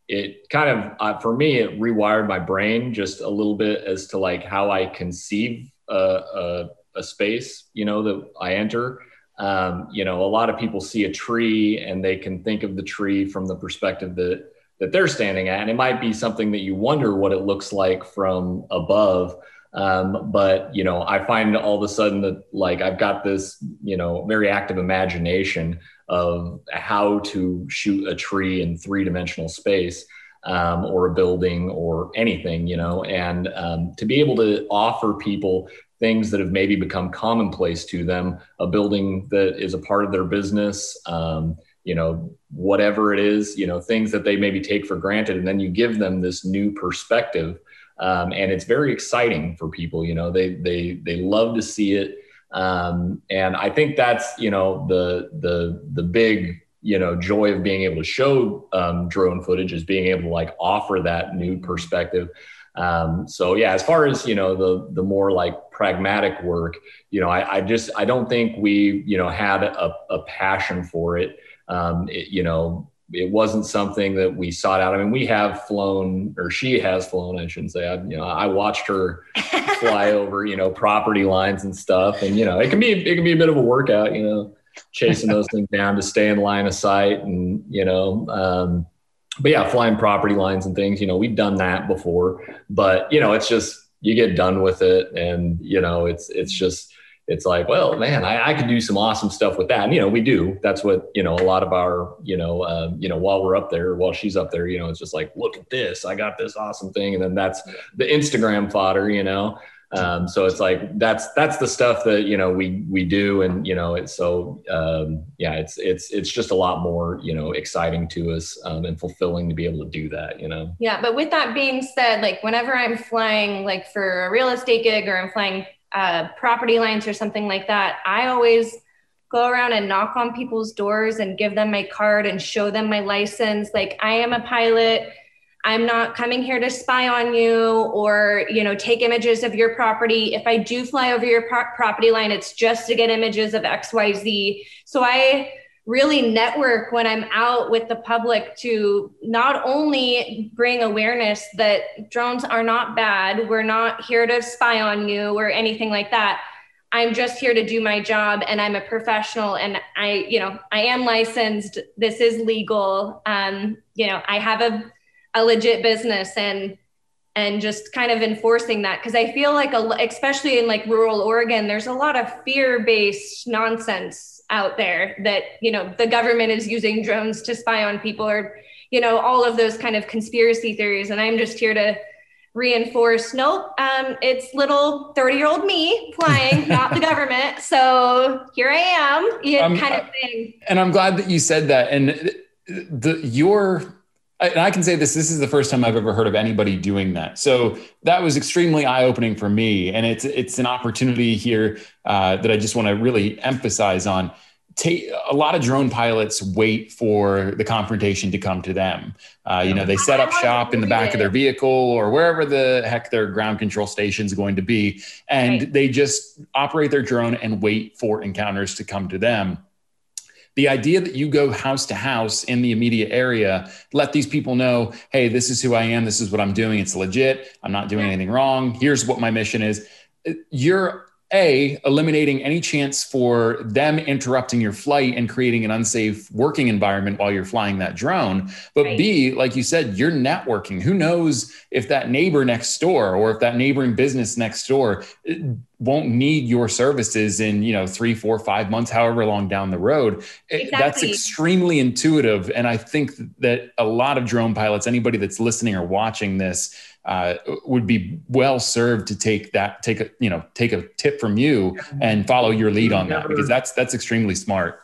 it kind of uh, for me it rewired my brain just a little bit as to like how i conceive a, a, a space you know that i enter. Um, you know a lot of people see a tree and they can think of the tree from the perspective that that they're standing at. And it might be something that you wonder what it looks like from above um, but you know i find all of a sudden that like i've got this you know very active imagination of how to shoot a tree in three dimensional space um, or a building or anything, you know, and um, to be able to offer people things that have maybe become commonplace to them, a building that is a part of their business, um, you know, whatever it is, you know, things that they maybe take for granted, and then you give them this new perspective. Um, and it's very exciting for people. You know, they they they love to see it. Um, and I think that's you know the the the big you know joy of being able to show um, drone footage is being able to like offer that new perspective. Um, so yeah, as far as you know the the more like pragmatic work, you know, I, I just I don't think we you know had a, a passion for it. Um, it you know, it wasn't something that we sought out. I mean, we have flown, or she has flown, I shouldn't say. I, you know, I watched her fly over, you know, property lines and stuff, and you know, it can be it can be a bit of a workout, you know, chasing those things down to stay in line of sight, and you know, um, but yeah, flying property lines and things. You know, we've done that before, but you know, it's just you get done with it, and you know, it's it's just it's like, well, man, I, I, could do some awesome stuff with that. And, you know, we do. That's what, you know, a lot of our, you know, uh, you know, while we're up there, while she's up there, you know, it's just like, look at this, I got this awesome thing. And then that's the Instagram fodder, you know? Um, so it's like, that's, that's the stuff that, you know, we, we do. And, you know, it's so, um, yeah, it's, it's, it's just a lot more, you know, exciting to us um, and fulfilling to be able to do that, you know? Yeah. But with that being said, like whenever I'm flying, like for a real estate gig or I'm flying uh, property lines or something like that, I always go around and knock on people's doors and give them my card and show them my license. Like I am a pilot. I'm not coming here to spy on you or, you know, take images of your property. If I do fly over your pro- property line, it's just to get images of XYZ. So I really network when I'm out with the public to not only bring awareness that drones are not bad, we're not here to spy on you or anything like that. I'm just here to do my job and I'm a professional and I, you know, I am licensed. This is legal. Um, you know, I have a, a legit business and and just kind of enforcing that because I feel like a, especially in like rural Oregon, there's a lot of fear-based nonsense out there that you know the government is using drones to spy on people or you know all of those kind of conspiracy theories. And i'm just here to reinforce nope um, it's little 30 year old me flying not the government. So here i am yeah, um, kind of thing. and i'm glad that you said that. And the your and I can say this this is the first time I've ever heard of anybody doing that. So that was extremely eye opening for me, and it's it's an opportunity here uh, that I just want to really emphasize on. Take, a lot of drone pilots wait for the confrontation to come to them. Uh, you know, they set up shop in the back of their vehicle or wherever the heck their ground control station is going to be, and right. they just operate their drone and wait for encounters to come to them the idea that you go house to house in the immediate area, let these people know, hey, this is who I am, this is what I'm doing, it's legit, I'm not doing anything wrong, here's what my mission is. You're a eliminating any chance for them interrupting your flight and creating an unsafe working environment while you're flying that drone but right. b like you said you're networking who knows if that neighbor next door or if that neighboring business next door eh, won't need your services in you know three four five months however long down the road eh, exactly. that's extremely intuitive and i think that a lot of drone pilots anybody that's listening or watching this uh, would be well served to take that take a you know take a tip from you and follow your lead on that because that's that's extremely smart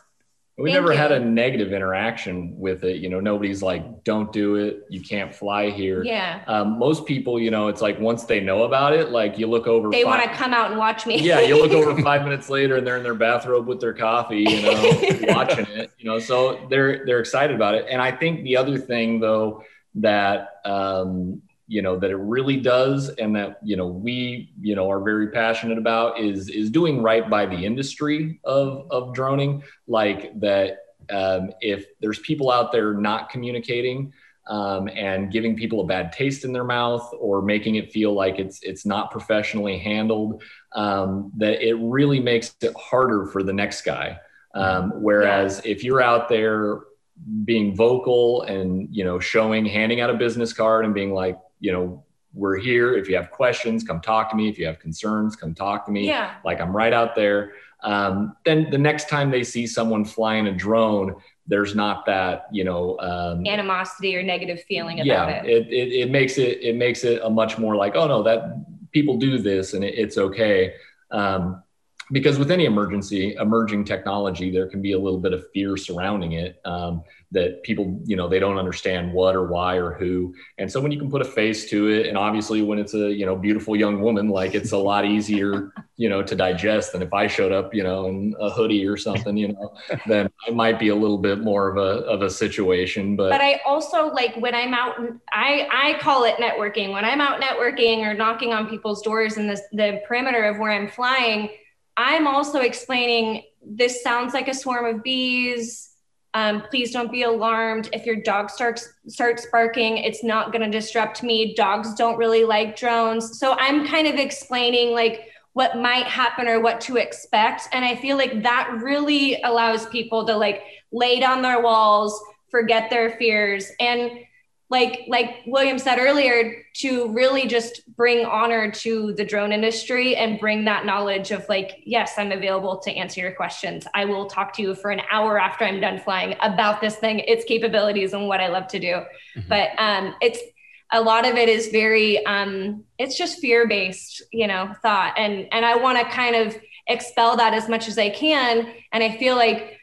we Thank never you. had a negative interaction with it. You know, nobody's like, don't do it. You can't fly here. Yeah. Um, most people, you know, it's like once they know about it, like you look over. They want to come out and watch me. yeah. You look over five minutes later and they're in their bathrobe with their coffee, you know, watching it, you know, so they're, they're excited about it. And I think the other thing though, that, um, you know that it really does and that you know we you know are very passionate about is is doing right by the industry of of droning like that um, if there's people out there not communicating um, and giving people a bad taste in their mouth or making it feel like it's it's not professionally handled um, that it really makes it harder for the next guy um, whereas yeah. if you're out there being vocal and you know showing handing out a business card and being like you know we're here if you have questions come talk to me if you have concerns come talk to me yeah. like i'm right out there um, then the next time they see someone flying a drone there's not that you know um, animosity or negative feeling about yeah, it. It, it. it makes it it makes it a much more like oh no that people do this and it, it's okay um, because with any emergency emerging technology there can be a little bit of fear surrounding it um, that people you know they don't understand what or why or who. And so when you can put a face to it and obviously when it's a you know beautiful young woman like it's a lot easier you know to digest than if i showed up you know in a hoodie or something you know then it might be a little bit more of a of a situation but but i also like when i'm out i i call it networking. When i'm out networking or knocking on people's doors in this the perimeter of where i'm flying I'm also explaining this sounds like a swarm of bees. Um, please don't be alarmed. If your dog starts starts barking, it's not going to disrupt me. Dogs don't really like drones. So I'm kind of explaining like what might happen or what to expect. And I feel like that really allows people to like lay down their walls, forget their fears. And like like William said earlier, to really just bring honor to the drone industry and bring that knowledge of like, yes, I'm available to answer your questions. I will talk to you for an hour after I'm done flying about this thing, its capabilities, and what I love to do. Mm-hmm. But um, it's a lot of it is very um, it's just fear based, you know, thought, and and I want to kind of expel that as much as I can. And I feel like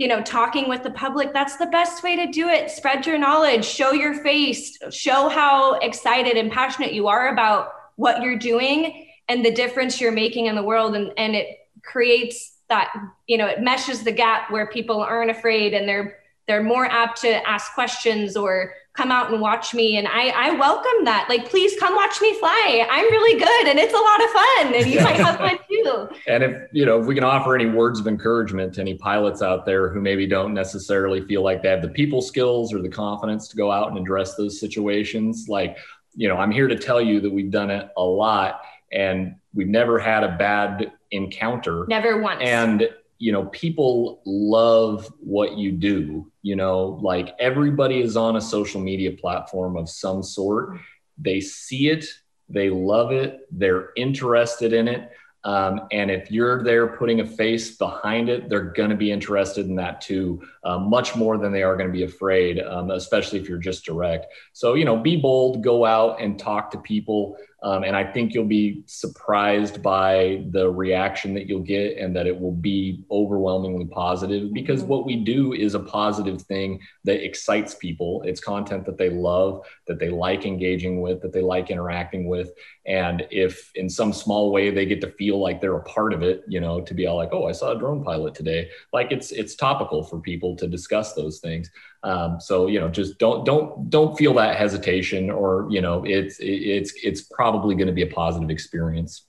you know talking with the public that's the best way to do it. Spread your knowledge show your face show how excited and passionate you are about what you're doing and the difference you're making in the world. And, and it creates that you know it meshes the gap where people aren't afraid and they're they're more apt to ask questions or come out and watch me. And I, I welcome that. Like, please come watch me fly. I'm really good and it's a lot of fun and you might have fun too. And if, you know, if we can offer any words of encouragement to any pilots out there who maybe don't necessarily feel like they have the people skills or the confidence to go out and address those situations, like, you know, I'm here to tell you that we've done it a lot and we've never had a bad encounter. Never once. And you know people love what you do you know like everybody is on a social media platform of some sort they see it they love it they're interested in it um, and if you're there putting a face behind it, they're going to be interested in that too, uh, much more than they are going to be afraid, um, especially if you're just direct. So, you know, be bold, go out and talk to people. Um, and I think you'll be surprised by the reaction that you'll get and that it will be overwhelmingly positive because mm-hmm. what we do is a positive thing that excites people. It's content that they love, that they like engaging with, that they like interacting with. And if in some small way they get to feel like they're a part of it, you know, to be all like, oh, I saw a drone pilot today, like it's it's topical for people to discuss those things. Um, so you know, just don't don't don't feel that hesitation, or you know, it's it's it's probably going to be a positive experience.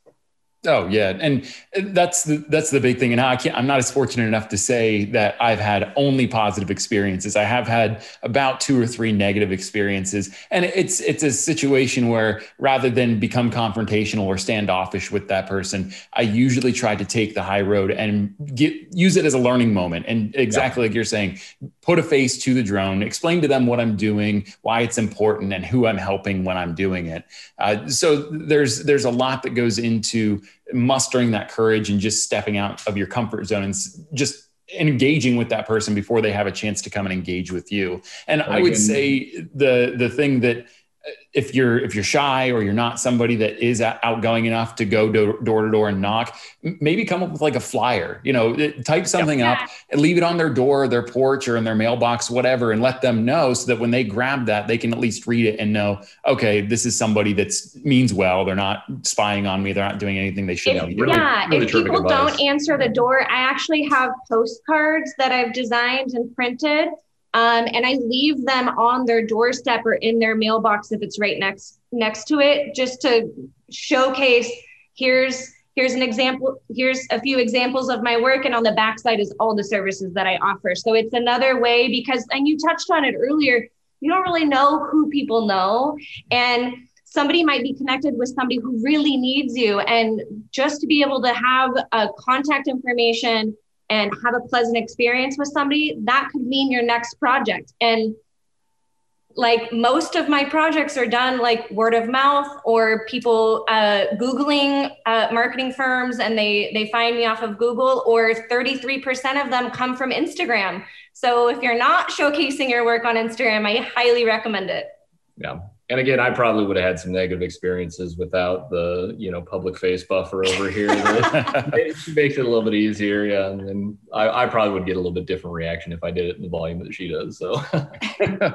Oh yeah, and that's the that's the big thing. And I can't. I'm not as fortunate enough to say that I've had only positive experiences. I have had about two or three negative experiences, and it's it's a situation where rather than become confrontational or standoffish with that person, I usually try to take the high road and get use it as a learning moment. And exactly yeah. like you're saying, put a face to the drone, explain to them what I'm doing, why it's important, and who I'm helping when I'm doing it. Uh, so there's there's a lot that goes into mustering that courage and just stepping out of your comfort zone and just engaging with that person before they have a chance to come and engage with you. And I would say the the thing that if you're if you're shy or you're not somebody that is outgoing enough to go door to door and knock maybe come up with like a flyer you know type something yeah. up and leave it on their door their porch or in their mailbox whatever and let them know so that when they grab that they can at least read it and know okay this is somebody that means well they're not spying on me they're not doing anything they shouldn't if, really, yeah really if people advice. don't answer the door i actually have postcards that i've designed and printed um, and I leave them on their doorstep or in their mailbox if it's right next next to it just to showcase here's here's an example here's a few examples of my work and on the backside is all the services that i offer. So it's another way because and you touched on it earlier you don't really know who people know. And somebody might be connected with somebody who really needs you. And just to be able to have a contact information and have a pleasant experience with somebody that could mean your next project. And like most of my projects are done like word of mouth or people uh, googling uh, marketing firms and they they find me off of google or 33% of them come from instagram. So if you're not showcasing your work on instagram i highly recommend it. Yeah and again, I probably would have had some negative experiences without the you know public face buffer over here. it makes it a little bit easier, yeah. And, and I, I, probably would get a little bit different reaction if I did it in the volume that she does. So,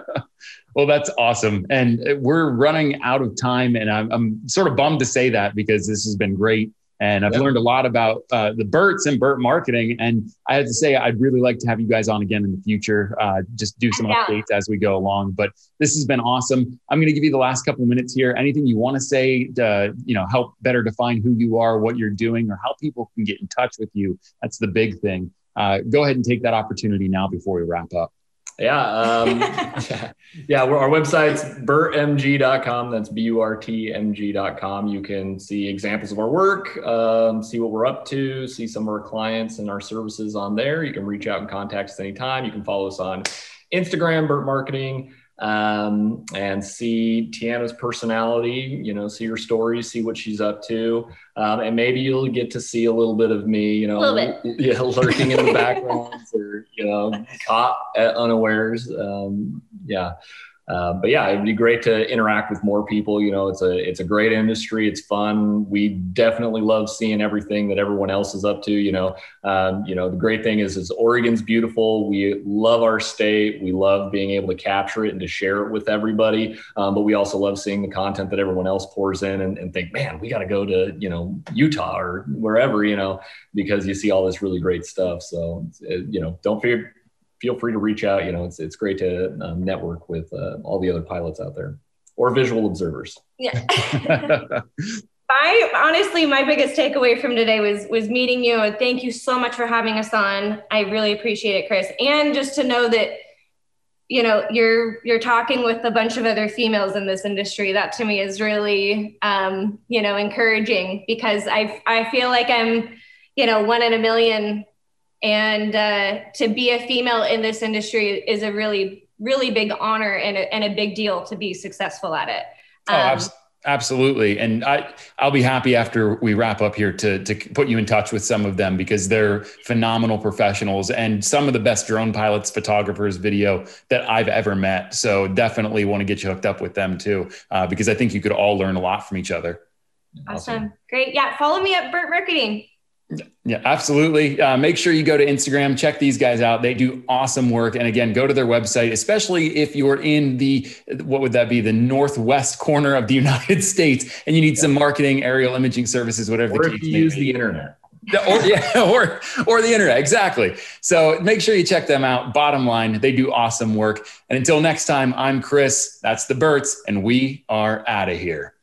well, that's awesome, and we're running out of time, and I'm, I'm sort of bummed to say that because this has been great. And I've yep. learned a lot about uh, the Burts and Burt marketing. And I had to say, I'd really like to have you guys on again in the future, uh, just do some yeah. updates as we go along. But this has been awesome. I'm going to give you the last couple of minutes here. Anything you want to say to, you know, help better define who you are, what you're doing, or how people can get in touch with you? That's the big thing. Uh, go ahead and take that opportunity now before we wrap up. Yeah. Um, yeah. Our website's burtmg.com. That's B U R T M G.com. You can see examples of our work, um, see what we're up to, see some of our clients and our services on there. You can reach out and contact us anytime. You can follow us on Instagram, Burt Marketing um, and see Tiana's personality, you know, see her stories, see what she's up to. Um, and maybe you'll get to see a little bit of me, you know, yeah, lurking in the background or, you know, caught at unawares. Um, yeah. Uh, but yeah, it'd be great to interact with more people. You know, it's a it's a great industry. It's fun. We definitely love seeing everything that everyone else is up to. You know, um, you know the great thing is is Oregon's beautiful. We love our state. We love being able to capture it and to share it with everybody. Um, but we also love seeing the content that everyone else pours in and, and think, man, we got to go to you know Utah or wherever you know because you see all this really great stuff. So you know, don't fear feel free to reach out. You know, it's it's great to um, network with uh, all the other pilots out there or visual observers. Yeah. I honestly, my biggest takeaway from today was was meeting you. And thank you so much for having us on. I really appreciate it, Chris. And just to know that, you know, you're you're talking with a bunch of other females in this industry. That to me is really, um, you know, encouraging because I I feel like I'm, you know, one in a million and uh, to be a female in this industry is a really really big honor and a, and a big deal to be successful at it. Oh, um, oh, absolutely. And i i'll be happy after we wrap up here to to put you in touch with some of them because they're phenomenal professionals and some of the best drone pilots photographers video that i've ever met. So definitely want to get you hooked up with them too uh, because i think you could all learn a lot from each other. Awesome, awesome. great. Yeah follow me at burt marketing yeah, absolutely. Uh, make sure you go to Instagram, check these guys out. They do awesome work. And again, go to their website, especially if you're in the, what would that be, the northwest corner of the United States and you need yeah. some marketing, aerial imaging services, whatever or the case. If you use the internet. or yeah, or or the internet, exactly. So make sure you check them out. Bottom line, they do awesome work. And until next time, I'm Chris. That's the Burts, and we are out of here.